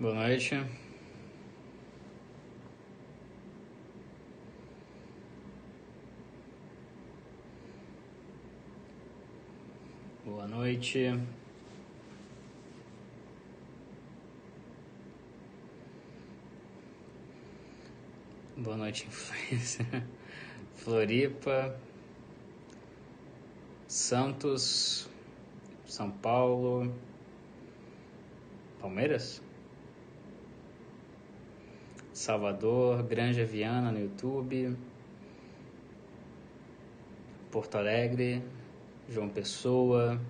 Boa noite. Boa noite. Boa noite, influência. Floripa, Santos, São Paulo, Palmeiras? Salvador, Granja Viana no YouTube, Porto Alegre, João Pessoa,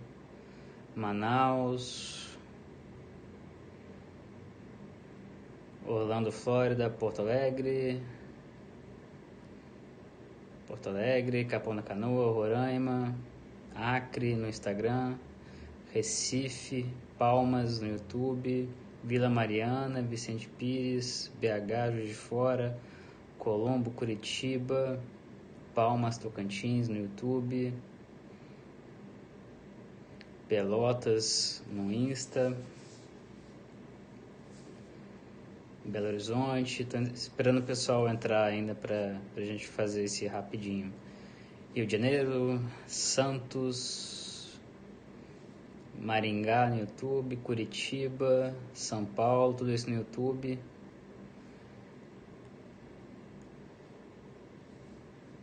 Manaus, Orlando, Flórida, Porto Alegre, Porto Alegre, Capão da Canoa, Roraima, Acre no Instagram, Recife, Palmas no YouTube, Vila Mariana, Vicente Pires, BH, Juiz de Fora, Colombo, Curitiba, Palmas, Tocantins no YouTube, Pelotas no Insta, Belo Horizonte. Tô esperando o pessoal entrar ainda para a gente fazer esse rapidinho. Rio de Janeiro, Santos, Maringá no YouTube, Curitiba, São Paulo, tudo isso no YouTube.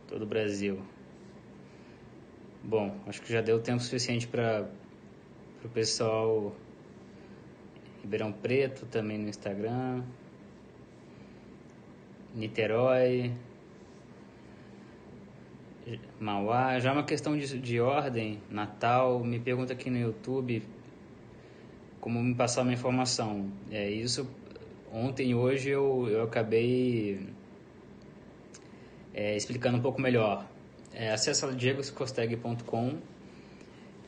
Todo o Brasil. Bom, acho que já deu tempo suficiente para o pessoal Ribeirão Preto também no Instagram. Niterói, Mauá, já é uma questão de, de ordem, Natal, me pergunta aqui no YouTube como me passar uma informação. É isso, ontem hoje eu, eu acabei é, explicando um pouco melhor. É, acesse diegoscosteg.com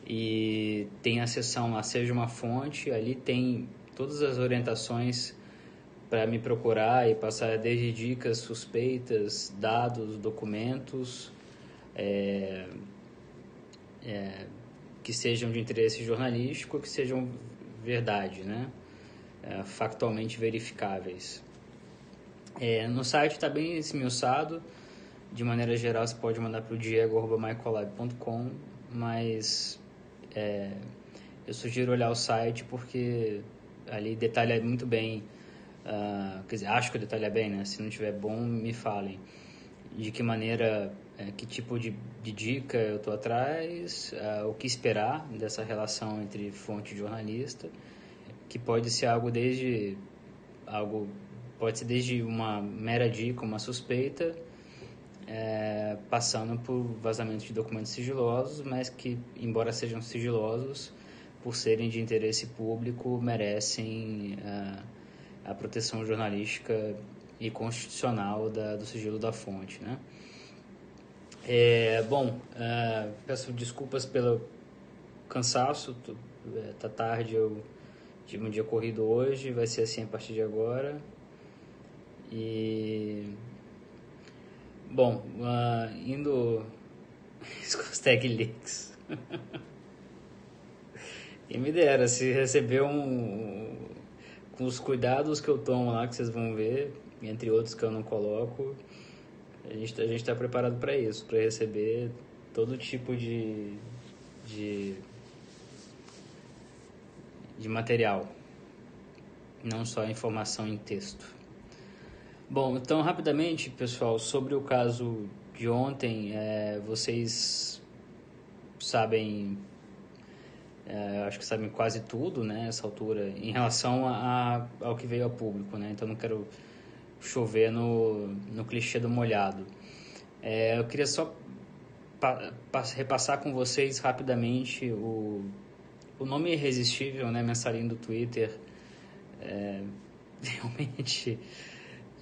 e tem a seção lá, Seja uma Fonte, ali tem todas as orientações para me procurar e passar desde dicas suspeitas, dados, documentos é, é, que sejam de interesse jornalístico, que sejam verdade, né? É, factualmente verificáveis. É, no site está bem esmiuçado, de maneira geral você pode mandar para o diego.mycolab.com, mas é, eu sugiro olhar o site porque ali detalha muito bem Uh, quer dizer, acho que é bem, né? Se não tiver bom, me falem. De que maneira, é, que tipo de, de, dica eu estou atrás, uh, o que esperar dessa relação entre fonte e jornalista, que pode ser algo desde algo pode ser desde uma mera dica, uma suspeita, é, passando por vazamentos de documentos sigilosos, mas que, embora sejam sigilosos, por serem de interesse público, merecem uh, a proteção jornalística e constitucional da, do sigilo da fonte, né? É, bom, uh, peço desculpas pelo cansaço, tô, é, tá tarde, eu tive um dia corrido hoje, vai ser assim a partir de agora. E bom, uh, indo hashtag leaks. e me dera se receber um, com os cuidados que eu tomo lá, que vocês vão ver, entre outros que eu não coloco, a gente a está preparado para isso, para receber todo tipo de, de, de material, não só informação em texto. Bom, então rapidamente, pessoal, sobre o caso de ontem, é, vocês sabem é, acho que sabem quase tudo, né, essa altura, em relação a, a, ao que veio a público, né, então não quero chover no, no clichê do molhado. É, eu queria só pa, pa, repassar com vocês rapidamente o, o nome irresistível, né, mensalinho do Twitter, é, realmente,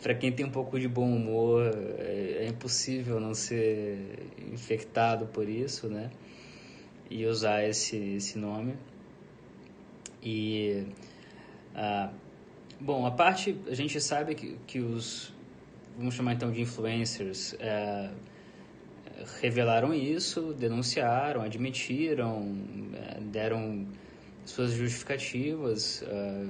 para quem tem um pouco de bom humor, é, é impossível não ser infectado por isso, né, e usar esse, esse nome. E, ah, bom, a parte, a gente sabe que, que os, vamos chamar então de influencers, é, revelaram isso, denunciaram, admitiram, é, deram suas justificativas, é,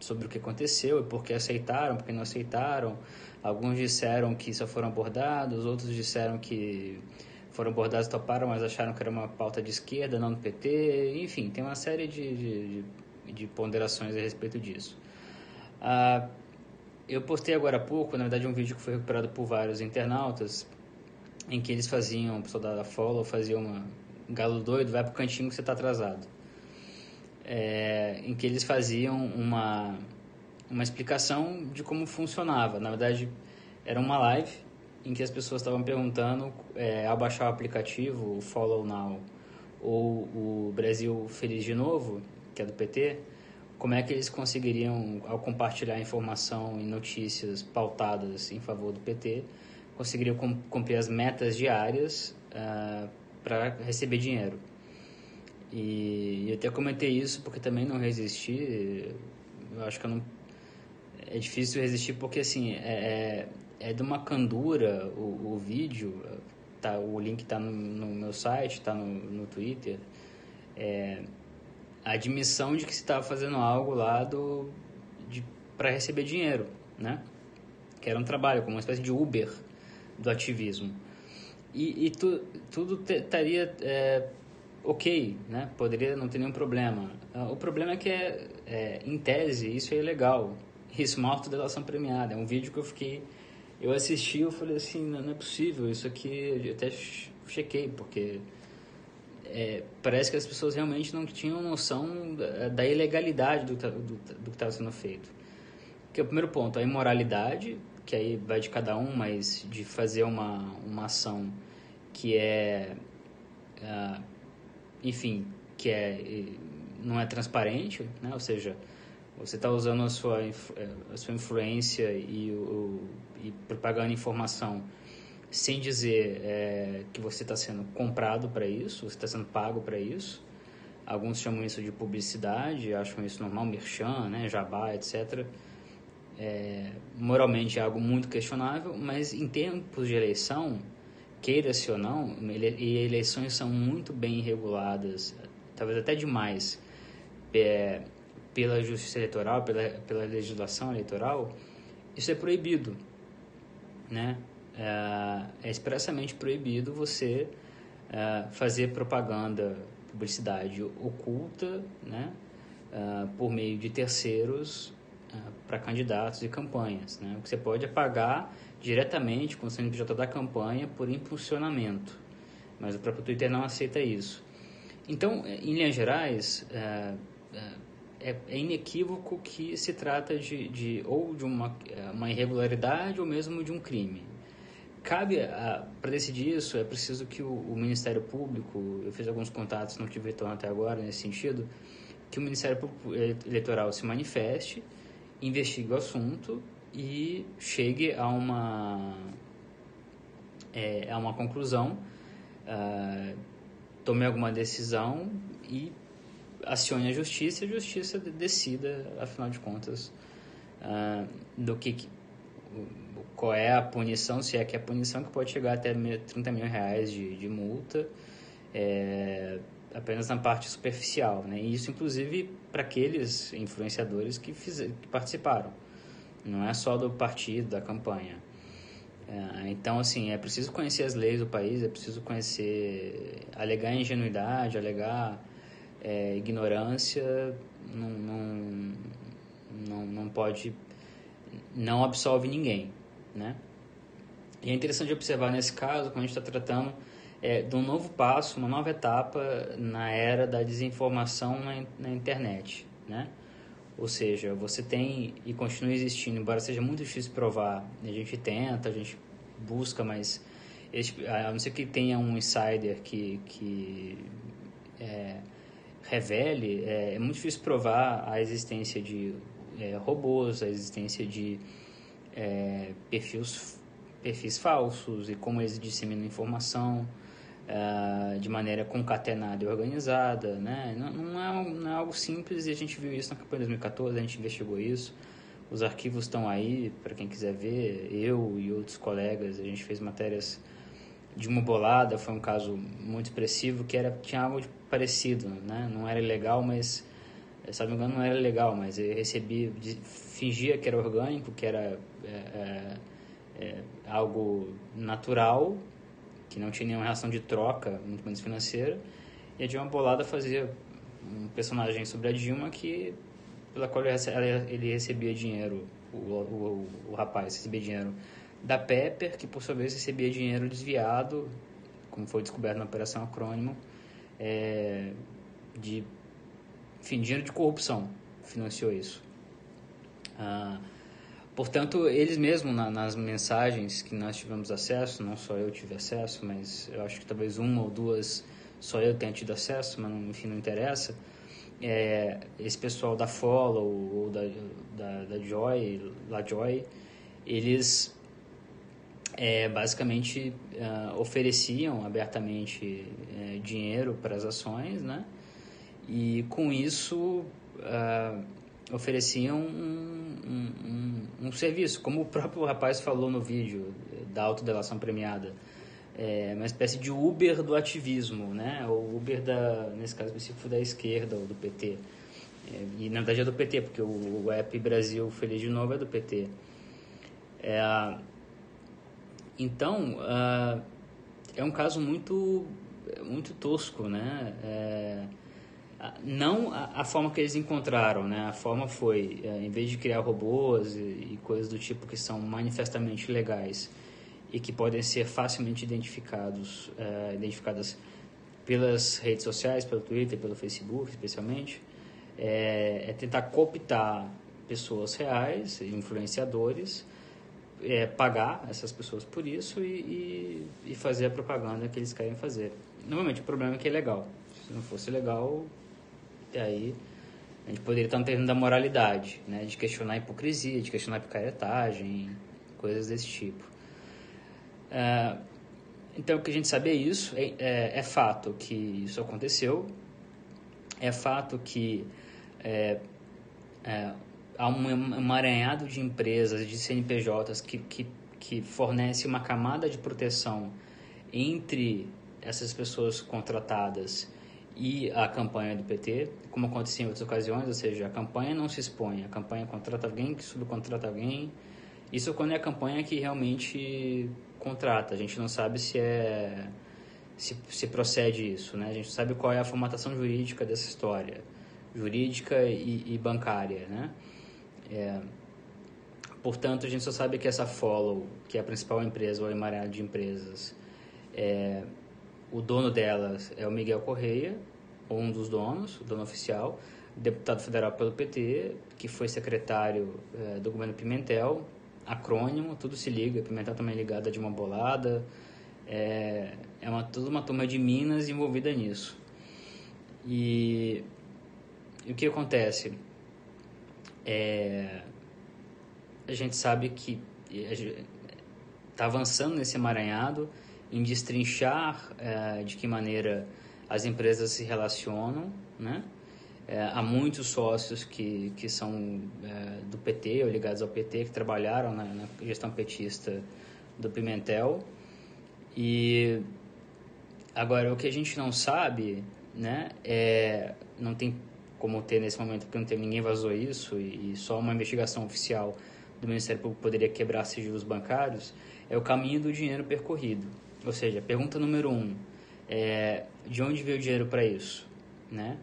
sobre o que aconteceu e por que aceitaram, por que não aceitaram. Alguns disseram que só foram abordados, outros disseram que foram abordados toparam, mas acharam que era uma pauta de esquerda, não do PT. Enfim, tem uma série de, de, de ponderações a respeito disso. Ah, eu postei agora há pouco, na verdade, um vídeo que foi recuperado por vários internautas, em que eles faziam, o pessoal da Follow fazia uma galo doido, vai pro cantinho que você está atrasado. É, em que eles faziam uma, uma explicação de como funcionava. Na verdade, era uma live em que as pessoas estavam perguntando, é, ao baixar o aplicativo, o Follow Now, ou o Brasil Feliz de Novo, que é do PT, como é que eles conseguiriam, ao compartilhar informação e notícias pautadas em favor do PT, conseguiriam cumprir as metas diárias uh, para receber dinheiro. E eu até comentei isso porque também não resisti. Eu acho que eu não, é difícil resistir porque assim é, é, é de uma candura o, o vídeo. Tá, o link está no, no, meu site, está no, no Twitter. É, a admissão de que se estava fazendo algo lá do para receber dinheiro, né? Que era um trabalho como uma espécie de Uber do ativismo. E, e tu, tudo estaria é, ok, né? Poderia não ter nenhum problema. Ah, o problema é que, é, é, em tese, isso é ilegal. Isso é uma autodelação premiada. É um vídeo que eu fiquei... Eu assisti eu falei assim, não, não é possível. Isso aqui, eu até chequei, porque... É, parece que as pessoas realmente não tinham noção da, da ilegalidade do, do, do que estava sendo feito. Que é o primeiro ponto, a imoralidade, que aí vai de cada um, mas de fazer uma, uma ação que é, uh, enfim, que é, não é transparente, né? ou seja, você está usando a sua, eh, a sua influência e, o, e propagando informação sem dizer é, que você está sendo comprado para isso, você está sendo pago para isso. Alguns chamam isso de publicidade, acham isso normal, merchan, né, jabá, etc é, moralmente é algo muito questionável, mas em tempos de eleição, queira-se ou não, e eleições são muito bem reguladas, talvez até demais, é, pela justiça eleitoral, pela, pela legislação eleitoral, isso é proibido, né? É, é expressamente proibido você é, fazer propaganda, publicidade oculta, né? É, por meio de terceiros para candidatos e campanhas. Né? O que você pode é pagar diretamente com o CNPJ da campanha por impulsionamento, mas o próprio Twitter não aceita isso. Então, em linhas gerais, é, é, é inequívoco que se trata de, de ou de uma, uma irregularidade ou mesmo de um crime. Cabe, para decidir isso, é preciso que o, o, Ministério Público, eu fiz alguns contatos, não tive retorno até agora nesse sentido, que o Ministério Público Eleitoral se manifeste investigue o assunto e chegue a uma, é, a uma conclusão, uh, tome alguma decisão e acione a justiça e a justiça decida, afinal de contas, uh, do que, qual é a punição, se é que é punição que pode chegar até 30 mil reais de, de multa, é, apenas na parte superficial, né? E isso, inclusive, para aqueles influenciadores que, fizer, que participaram. Não é só do partido, da campanha. É, então, assim, é preciso conhecer as leis do país, é preciso conhecer, alegar ingenuidade, alegar é, ignorância, não, não, não, não pode, não absolve ninguém, né? E é interessante observar nesse caso, quando a gente está tratando é, de um novo passo, uma nova etapa na era da desinformação na, na internet, né? Ou seja, você tem e continua existindo, embora seja muito difícil provar, a gente tenta, a gente busca, mas a não ser que tenha um insider que, que é, revele, é, é, muito difícil provar a existência de é, robôs, a existência de é, perfis, perfis falsos e como eles disseminam informação. Uh, de maneira concatenada e organizada, né? Não, não, é, não é algo simples e a gente viu isso na campanha de 2014, a gente investigou isso. Os arquivos estão aí para quem quiser ver. Eu e outros colegas, a gente fez matérias de uma bolada, foi um caso muito expressivo que era tinha algo parecido, né? Não era ilegal, mas não me engano não era legal, mas eu recebia, fingia que era orgânico, que era é, é, é, algo natural, que não tinha nenhuma relação de troca, muito menos financeira, e a Dilma Bolada fazia um personagem sobre a Dilma que pela qual ele recebia dinheiro, o, o, o, o rapaz recebia dinheiro da Pepper, que por sua vez recebia dinheiro desviado, como foi descoberto na Operação Acrônimo, é, de enfim, dinheiro de corrupção financiou isso. Ah, portanto, eles mesmos, na, nas mensagens que nós tivemos acesso, não só eu tive acesso, mas eu acho que talvez uma ou duas só eu tenha tido acesso, mas não, enfim, não interessa. É, esse pessoal da Follow ou da, da, da Joy, La Joy, eles é, basicamente uh, ofereciam abertamente uh, dinheiro para as ações, né? E com isso uh, ofereciam um, um, um, um, serviço, como o próprio rapaz falou no vídeo da autodelação premiada. É uma espécie de Uber do ativismo, né? O Uber, da, nesse caso específico, da esquerda ou do PT. É, e na verdade é do PT, porque o, o app Brasil Feliz de Novo é do PT. É, então, uh, é um caso muito, muito tosco, né? É, não a, a, forma que eles encontraram, né? A forma foi, é, em vez de criar robôs e, e, coisas do tipo que são manifestamente legais e que podem ser facilmente identificados, é, identificadas pelas redes sociais, pelo Twitter, pelo Facebook, especialmente, é, é tentar cooptar pessoas reais, influenciadores, é, pagar essas pessoas por isso e, e, e, fazer a propaganda que eles querem fazer. Normalmente o problema é que é legal. Se não fosse legal, e aí a gente poderia estar no terreno da moralidade, né? de questionar a hipocrisia, de questionar a picaretagem, coisas desse tipo. É, então, o que a gente sabe é isso, é, é, é, fato que isso aconteceu, é fato que é, é há um emaranhado de empresas, de CNPJs que, que, que fornece uma camada de proteção entre essas pessoas contratadas e a campanha do PT, como acontecia em outras ocasiões, ou seja, a campanha não se expõe, a campanha contrata alguém que subcontrata alguém. Isso quando é a campanha que realmente contrata. A gente não sabe se é se, se procede isso, né? A gente sabe qual é a formatação jurídica dessa história, jurídica e, e bancária, né? É, portanto, a gente só sabe que essa Follow, que é a principal empresa ou emaranhado de empresas, é, o dono delas é o Miguel Correia, um dos donos, o dono oficial, deputado federal pelo PT, que foi secretário é, do governo Pimentel, acrônimo, tudo se liga, Pimentel também é ligado a de uma bolada, é, é uma, toda uma turma de Minas envolvida nisso. E, e o que acontece? É, a gente sabe que está avançando nesse emaranhado em destrinchar é, de que maneira as empresas se relacionam, né? É, há muitos sócios que, que são é, do PT ou ligados ao PT que trabalharam na, na, gestão petista do Pimentel e agora o que a gente não sabe né é não tem como ter nesse momento, porque não tem, ninguém vazou isso e, e só uma investigação oficial do Ministério Público poderia quebrar sigilos bancários, é o caminho do dinheiro percorrido. Ou seja, pergunta número um, é, de onde veio o dinheiro para isso? Né?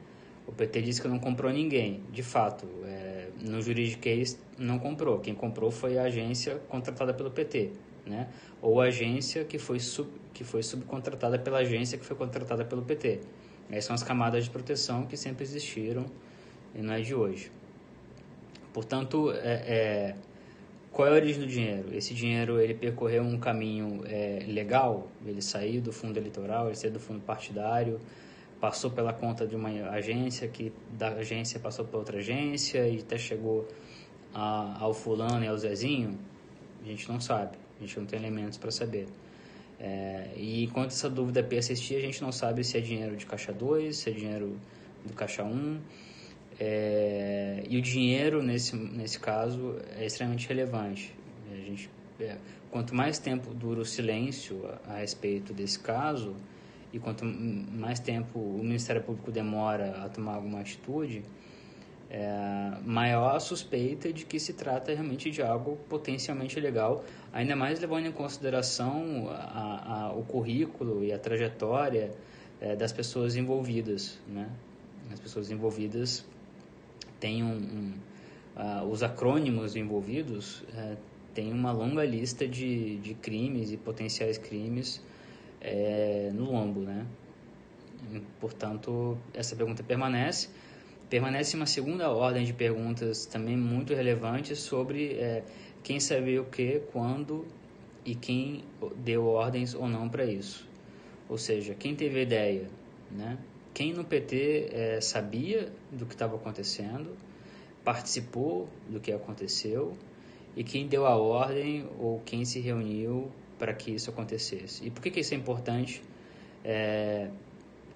O PT disse que não comprou ninguém. De fato, é, no juridiquês não comprou. Quem comprou foi a agência contratada pelo PT. Né? Ou a agência que foi, sub, que foi subcontratada pela agência que foi contratada pelo PT. Essas são as camadas de proteção que sempre existiram e não é de hoje. Portanto, é, é, qual é a origem do dinheiro? Esse dinheiro ele percorreu um caminho é, legal, ele saiu do fundo eleitoral, ele saiu do fundo partidário, passou pela conta de uma agência, que da agência passou para outra agência e até chegou a, ao fulano e ao Zezinho, a gente não sabe, a gente não tem elementos para saber. É, e enquanto essa dúvida persistir, a gente não sabe se é dinheiro de caixa 2, se é dinheiro do caixa 1. Um, é, e o dinheiro, nesse, nesse caso, é extremamente relevante. A gente, é, quanto mais tempo dura o silêncio a, a, respeito desse caso, e quanto mais tempo o Ministério Público demora a tomar alguma atitude, é, maior a suspeita de que se trata realmente de algo potencialmente ilegal, ainda mais levando em consideração a, a, o currículo e a trajetória é, das pessoas envolvidas. Né? As pessoas envolvidas têm um, um uh, os acrônimos envolvidos uh, têm uma longa lista de, de crimes e potenciais crimes é, no lombo, né? Portanto, essa pergunta permanece. Permanece uma segunda ordem de perguntas também muito relevantes sobre é, quem sabia o que, quando e quem deu ordens ou não para isso. Ou seja, quem teve a ideia, né? Quem no PT é, sabia do que estava acontecendo, participou do que aconteceu e quem deu a ordem ou quem se reuniu para que isso acontecesse. E por que, que isso é importante? É,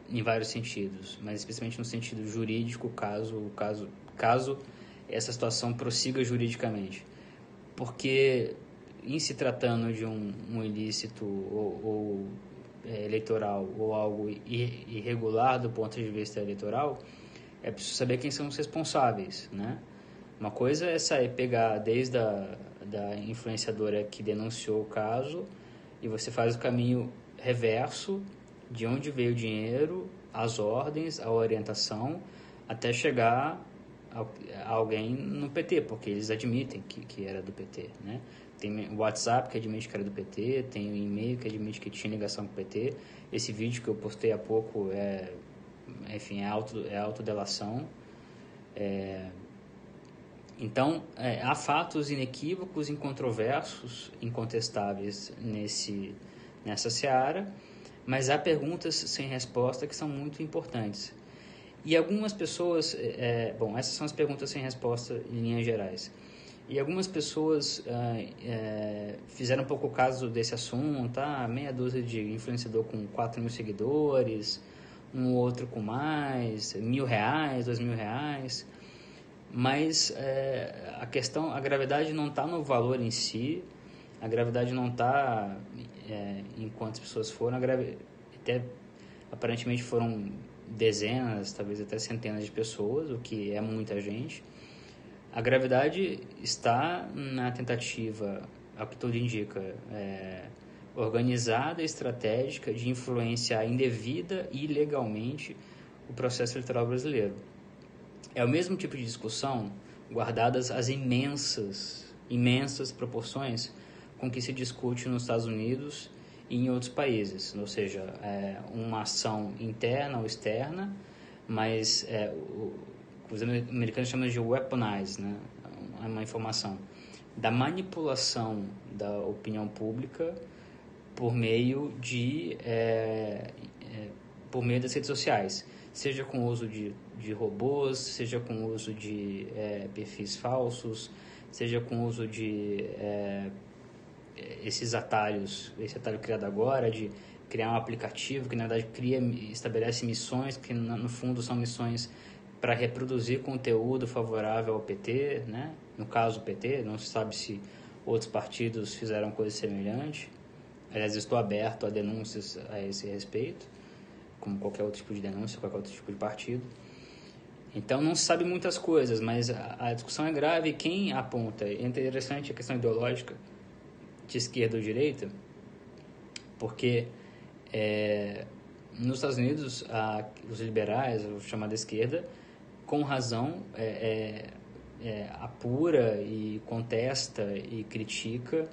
em vários sentidos, mas especialmente no sentido jurídico, caso, caso, caso essa situação prossiga juridicamente. Porque, em se tratando de um, um ilícito ou, ou eleitoral ou algo irregular do ponto de vista eleitoral, é preciso saber quem são os responsáveis, né? Uma coisa é sair, pegar desde a da influenciadora que denunciou o caso e você faz o caminho reverso de onde veio o dinheiro, as ordens, a orientação, até chegar a alguém no PT, porque eles admitem que, que era do PT, né? Tem o WhatsApp que admite que era do PT, tem o e-mail que admite que tinha ligação com o PT. Esse vídeo que eu postei há pouco é, enfim, é, auto, é autodelação. É, então, é, há fatos inequívocos, incontroversos, incontestáveis nesse, nessa seara, mas há perguntas sem resposta que são muito importantes. E algumas pessoas, é, bom, essas são as perguntas sem resposta em linhas gerais. E algumas pessoas é, é, fizeram um pouco caso desse assunto, tá? Meia dúzia de influenciador com 4 mil seguidores, um outro com mais, mil reais, dois mil reais. Mas é, a questão, a gravidade não está no valor em si, a gravidade não está é, em quantas pessoas foram, a gravidade, até aparentemente foram dezenas, talvez até centenas de pessoas, o que é muita gente. A gravidade está na tentativa, ao que tudo indica, é, organizada, estratégica de influenciar indevida e ilegalmente o processo eleitoral brasileiro. É o mesmo tipo de discussão, guardadas as imensas, imensas proporções com que se discute nos Estados Unidos e em outros países, ou seja, é uma ação interna ou externa, mas é, o, os americanos chamam de weaponize, né? É uma informação da manipulação da opinião pública por meio de é, é, por meio das redes sociais, seja com o uso de, de robôs, seja com o uso de é, perfis falsos, seja com o uso de esses atalhos, esse atalho criado agora de criar um aplicativo que na verdade cria, estabelece missões que no fundo são missões para reproduzir conteúdo favorável ao PT, né? No caso o PT, não se sabe se outros partidos fizeram coisa semelhante. Aliás, estou aberto a denúncias a esse respeito, como qualquer outro tipo de denúncia, qualquer outro tipo de partido. Então não se sabe muitas coisas, mas a, a discussão é grave. Quem aponta? É interessante a questão ideológica de esquerda ou direita, porque é, nos Estados Unidos a, os liberais, o chamado esquerda, com razão é, é, é, apura e contesta e critica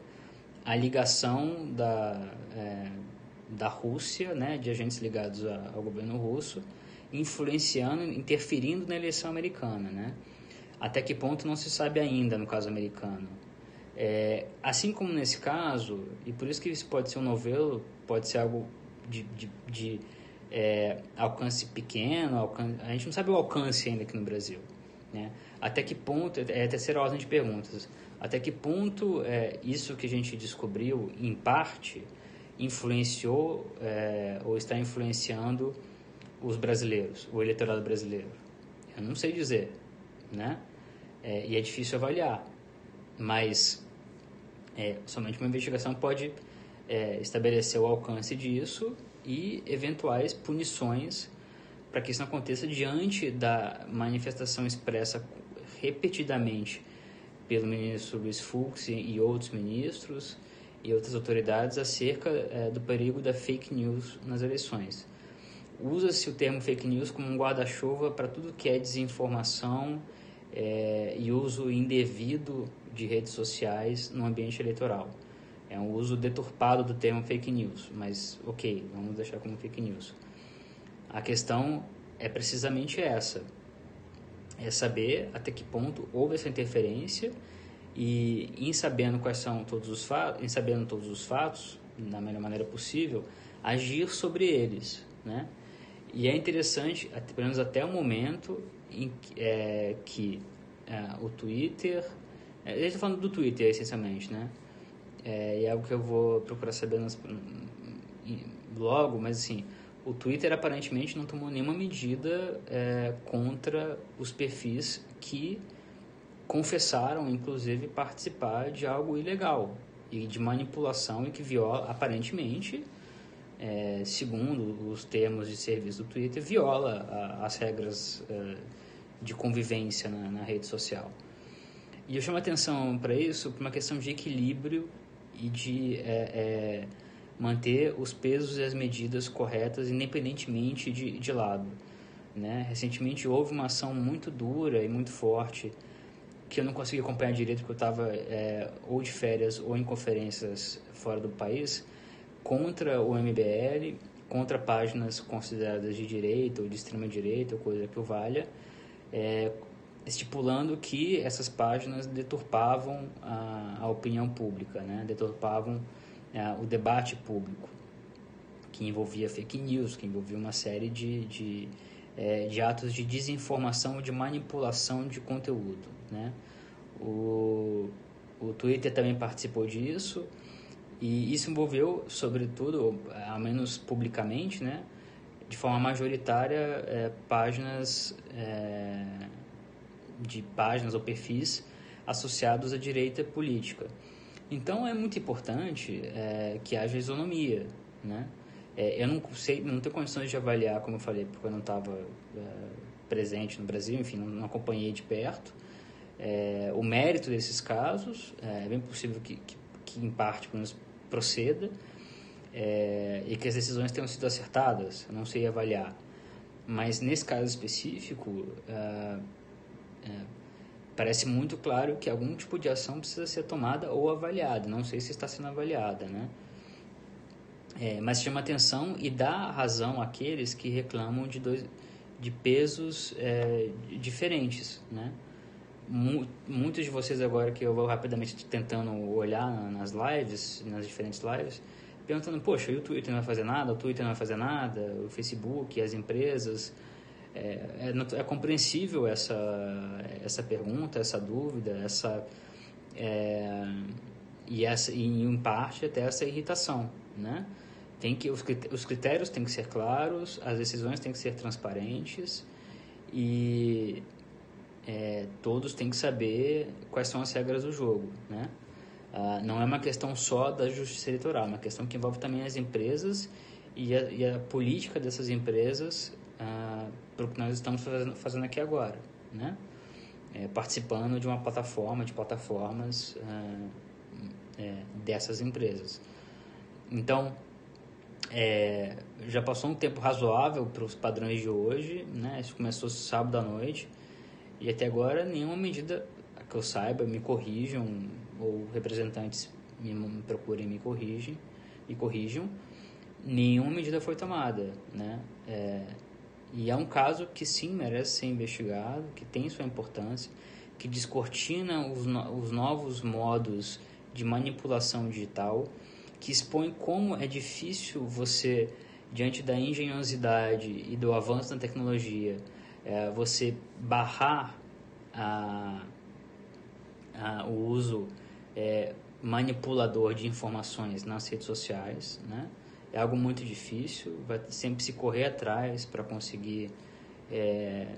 a ligação da, é, da Rússia, né, de agentes ligados ao governo russo, influenciando, interferindo na eleição americana, né? Até que ponto não se sabe ainda no caso americano. É, assim como nesse caso, e por isso que isso pode ser um novelo, pode ser algo de, de, de é, alcance pequeno, alcance, a gente não sabe o alcance ainda aqui no Brasil. Né? Até que ponto, é a terceira ordem de perguntas, até que ponto é, isso que a gente descobriu, em parte, influenciou é, ou está influenciando os brasileiros, o eleitorado brasileiro? Eu não sei dizer, né? É, e é difícil avaliar, mas é, somente uma investigação pode é, estabelecer o alcance disso e eventuais punições para que isso não aconteça diante da manifestação expressa repetidamente pelo ministro Luiz Fux e outros ministros e outras autoridades acerca é, do perigo da fake news nas eleições. Usa-se o termo fake news como um guarda-chuva para tudo que é desinformação é, e uso indevido de redes sociais no ambiente eleitoral. É um uso deturpado do termo fake news, mas ok, vamos deixar como fake news. A questão é precisamente essa: é saber até que ponto houve essa interferência e em sabendo quais são todos os fatos, em sabendo todos os fatos da melhor maneira possível, agir sobre eles, né? E é interessante, pelo menos até o momento em que, é, que é, o Twitter, é, gente está falando do Twitter essencialmente, né? É, e é algo que eu vou procurar saber nas, logo, mas assim, o Twitter aparentemente não tomou nenhuma medida é, contra os perfis que confessaram, inclusive, participar de algo ilegal e de manipulação e que viola, aparentemente, é, segundo os termos de serviço do Twitter, viola a, as regras é, de convivência na, na, rede social. E eu chamo a atenção para isso por uma questão de equilíbrio e de é, é manter os pesos e as medidas corretas, independentemente de, de lado. Né? Recentemente houve uma ação muito dura e muito forte que eu não consegui acompanhar direito porque eu estava é, ou de férias ou em conferências fora do país contra o MBL, contra páginas consideradas de direita ou de extrema direita ou coisa que o valha, é, estipulando que essas páginas deturpavam a, a opinião pública, né? deturpavam é, o debate público, que envolvia fake news, que envolvia uma série de, de, é, de atos de desinformação, de manipulação de conteúdo. Né? O, o Twitter também participou disso, e isso envolveu, sobretudo, ao menos publicamente, né, de forma majoritária, é, páginas é, de páginas ou perfis associados à direita política. Então é muito importante é, que haja isonomia, né? É, eu não sei, não tenho condições de avaliar, como eu falei, porque eu não estava é, presente no Brasil, enfim, não, não acompanhei de perto é, o mérito desses casos. É, é bem possível que, que, que, em parte, pelo menos, proceda é, e que as decisões tenham sido acertadas. Eu não sei avaliar, mas nesse caso específico é, parece muito claro que algum tipo de ação precisa ser tomada ou avaliada. Não sei se está sendo avaliada, né? É, mas chama atenção e dá razão àqueles que reclamam de, dois, de pesos é, diferentes, né? Muitos de vocês agora que eu vou rapidamente tentando olhar nas lives, nas diferentes lives, perguntando, poxa, e o Twitter não vai fazer nada, o Twitter não vai fazer nada, o Facebook, as empresas, é, é, é, compreensível essa, essa pergunta, essa dúvida, essa, é, e, essa, e em parte até essa irritação, né? Tem que, os critérios têm que ser claros, as decisões têm que ser transparentes e é, todos têm que saber quais são as regras do jogo, né? Ah, não é uma questão só da justiça eleitoral, é uma questão que envolve também as empresas e a, e a política dessas empresas ah, para o que nós estamos fazendo, aqui agora, né? É, participando de uma plataforma, de plataformas ah, é, dessas empresas. Então, é, já passou um tempo razoável para os padrões de hoje, né? Isso começou sábado à noite e até agora nenhuma medida que eu saiba me corrijam ou representantes me procurem me corrigem, me corrijam, nenhuma medida foi tomada, né? É, e é um caso que sim merece ser investigado, que tem sua importância, que descortina os, no, os novos modos de manipulação digital, que expõe como é difícil você, diante da engenhosidade e do avanço da tecnologia, é, você barrar a, a, o uso é, manipulador de informações nas redes sociais, né? É algo muito difícil, vai sempre se correr atrás para conseguir é,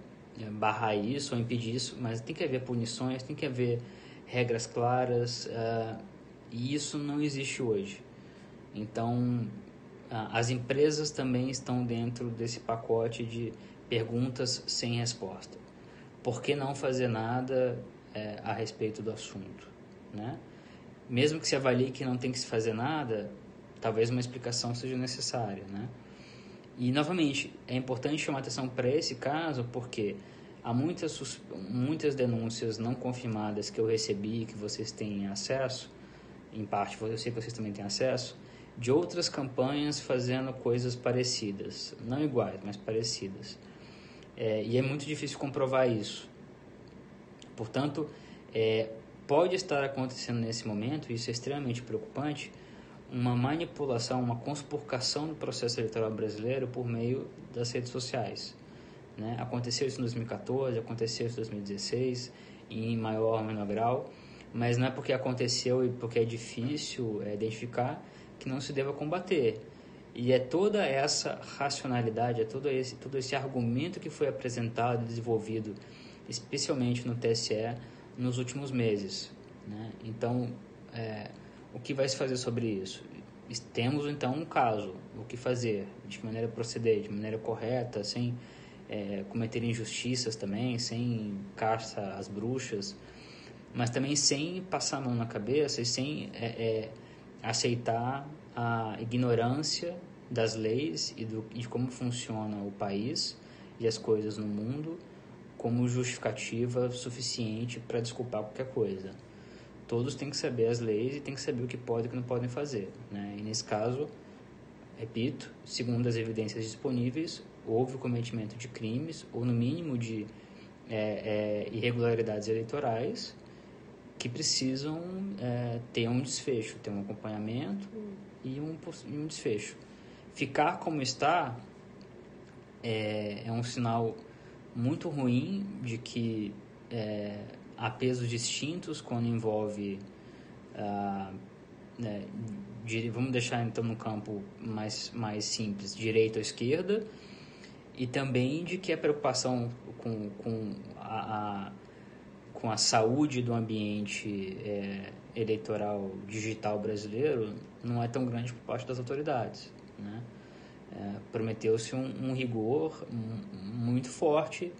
é, barrar isso ou impedir isso, mas tem que haver punições, tem que haver regras claras uh, e isso não existe hoje. Então, as empresas também estão dentro desse pacote de perguntas sem resposta. Por que não fazer nada é, a respeito do assunto? Né? Mesmo que se avalie que não tem que se fazer nada, talvez uma explicação seja necessária. Né? E, novamente, é importante chamar atenção para esse caso porque há muitas, muitas denúncias não confirmadas que eu recebi, que vocês têm acesso, em parte eu sei que vocês também têm acesso, de outras campanhas fazendo coisas parecidas, não iguais, mas parecidas. É, e é muito difícil comprovar isso. Portanto, é, pode estar acontecendo nesse momento, isso é extremamente preocupante, uma manipulação, uma conspurcação do processo eleitoral brasileiro por meio das redes sociais. Né? Aconteceu isso em 2014, aconteceu isso em 2016, em maior ou menor grau, mas não é porque aconteceu e porque é difícil é, identificar que não se deva combater. E é toda essa racionalidade, é todo esse, todo esse argumento que foi apresentado e desenvolvido, especialmente no TSE, nos últimos meses. Né? Então, é, o que vai se fazer sobre isso? Temos então um caso, o que fazer, de maneira proceder, de maneira correta, sem é, cometer injustiças também, sem caça às bruxas, mas também sem passar a mão na cabeça e sem é, é aceitar a ignorância das leis e, do, de como funciona o país e as coisas no mundo como justificativa suficiente para desculpar qualquer coisa. Todos têm que saber as leis e têm que saber o que podem e o que não podem fazer. Né? E nesse caso, repito, segundo as evidências disponíveis, houve o cometimento de crimes ou, no mínimo, de é, é, irregularidades eleitorais que precisam é, ter um desfecho, ter um acompanhamento e um, um desfecho. Ficar como está é, é um sinal muito ruim de que há pesos distintos quando envolve ah, né, de, vamos deixar então no campo mais, mais simples, direita ou esquerda, e também de que a preocupação com, com a, a com a saúde do ambiente é, eleitoral digital brasileiro não é tão grande por parte das autoridades. Né? É, Prometeu-se um, um rigor muito forte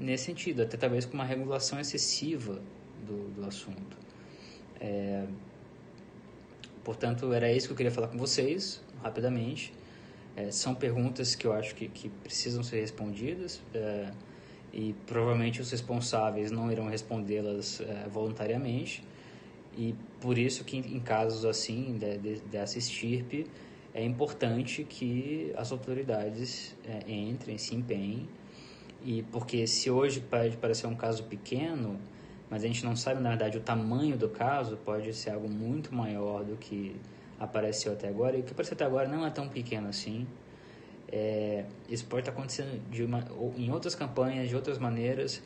nesse sentido, até talvez com uma regulação excessiva do, do assunto. É, portanto, era isso que eu queria falar com vocês, rapidamente. É, são perguntas que eu acho que, que precisam ser respondidas. É, e provavelmente os responsáveis não irão respondê-las é, voluntariamente e por isso que em casos assim de, de, dessa estirpe é importante que as autoridades é, entrem, se empenhem e porque se hoje pode parecer um caso pequeno, mas a gente não sabe na verdade o tamanho do caso, pode ser algo muito maior do que apareceu até agora e o que apareceu até agora não é tão pequeno assim. É, isso pode estar acontecendo uma, em outras campanhas, de outras maneiras,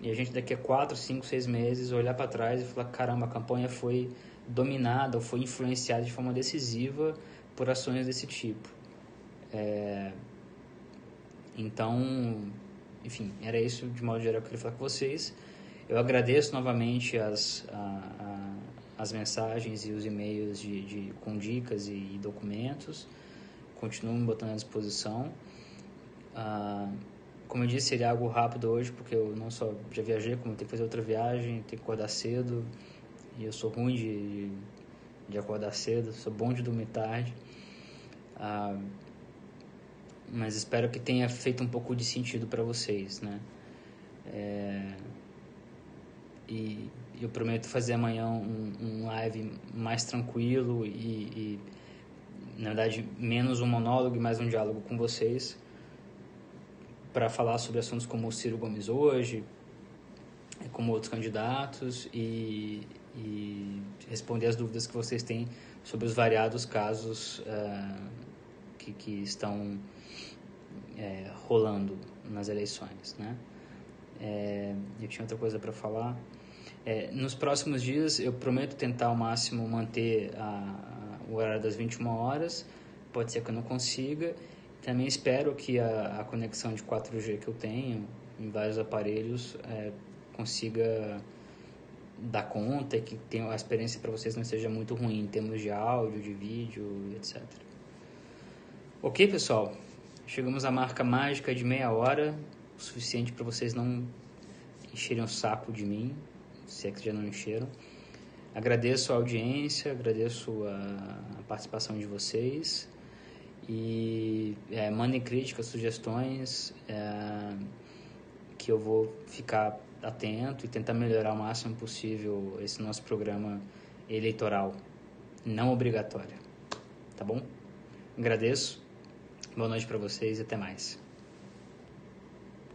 e a gente daqui a 4, 5, 6 meses olhar para trás e falar: caramba, a campanha foi dominada ou foi influenciada de forma decisiva por ações desse tipo. É, então, enfim, era isso de modo geral que eu queria falar com vocês. Eu agradeço novamente as, a, a, as mensagens e os e-mails de, de, com dicas e, e documentos continuo me botando à disposição. Ah, como eu disse, seria algo rápido hoje, porque eu não só já viajei, como tenho que fazer outra viagem, tenho que acordar cedo, e eu sou ruim de, de acordar cedo, sou bom de dormir tarde. Ah, mas espero que tenha feito um pouco de sentido para vocês, né? É, e eu prometo fazer amanhã um, um live mais tranquilo e, e na verdade, menos um monólogo e mais um diálogo com vocês para falar sobre assuntos como o Ciro Gomes hoje, como outros candidatos e, e responder as dúvidas que vocês têm sobre os variados casos uh, que, que estão é, rolando nas eleições, né? É, eu tinha outra coisa para falar. É, nos próximos dias eu prometo tentar ao máximo manter a, o horário das 21 horas, pode ser que eu não consiga. Também espero que a, a conexão de 4G que eu tenho em vários aparelhos é, consiga dar conta e que tenha, a experiência para vocês não seja muito ruim em termos de áudio, de vídeo, etc. Ok, pessoal? Chegamos à marca mágica de meia hora, o suficiente para vocês não encherem o saco de mim, se é que já não encheram. Agradeço a audiência, agradeço a, a participação de vocês e é, mandem críticas, sugestões, é, que eu vou ficar atento e tentar melhorar o máximo possível esse nosso programa eleitoral não obrigatório. Tá bom? Agradeço. Boa noite para vocês e até mais.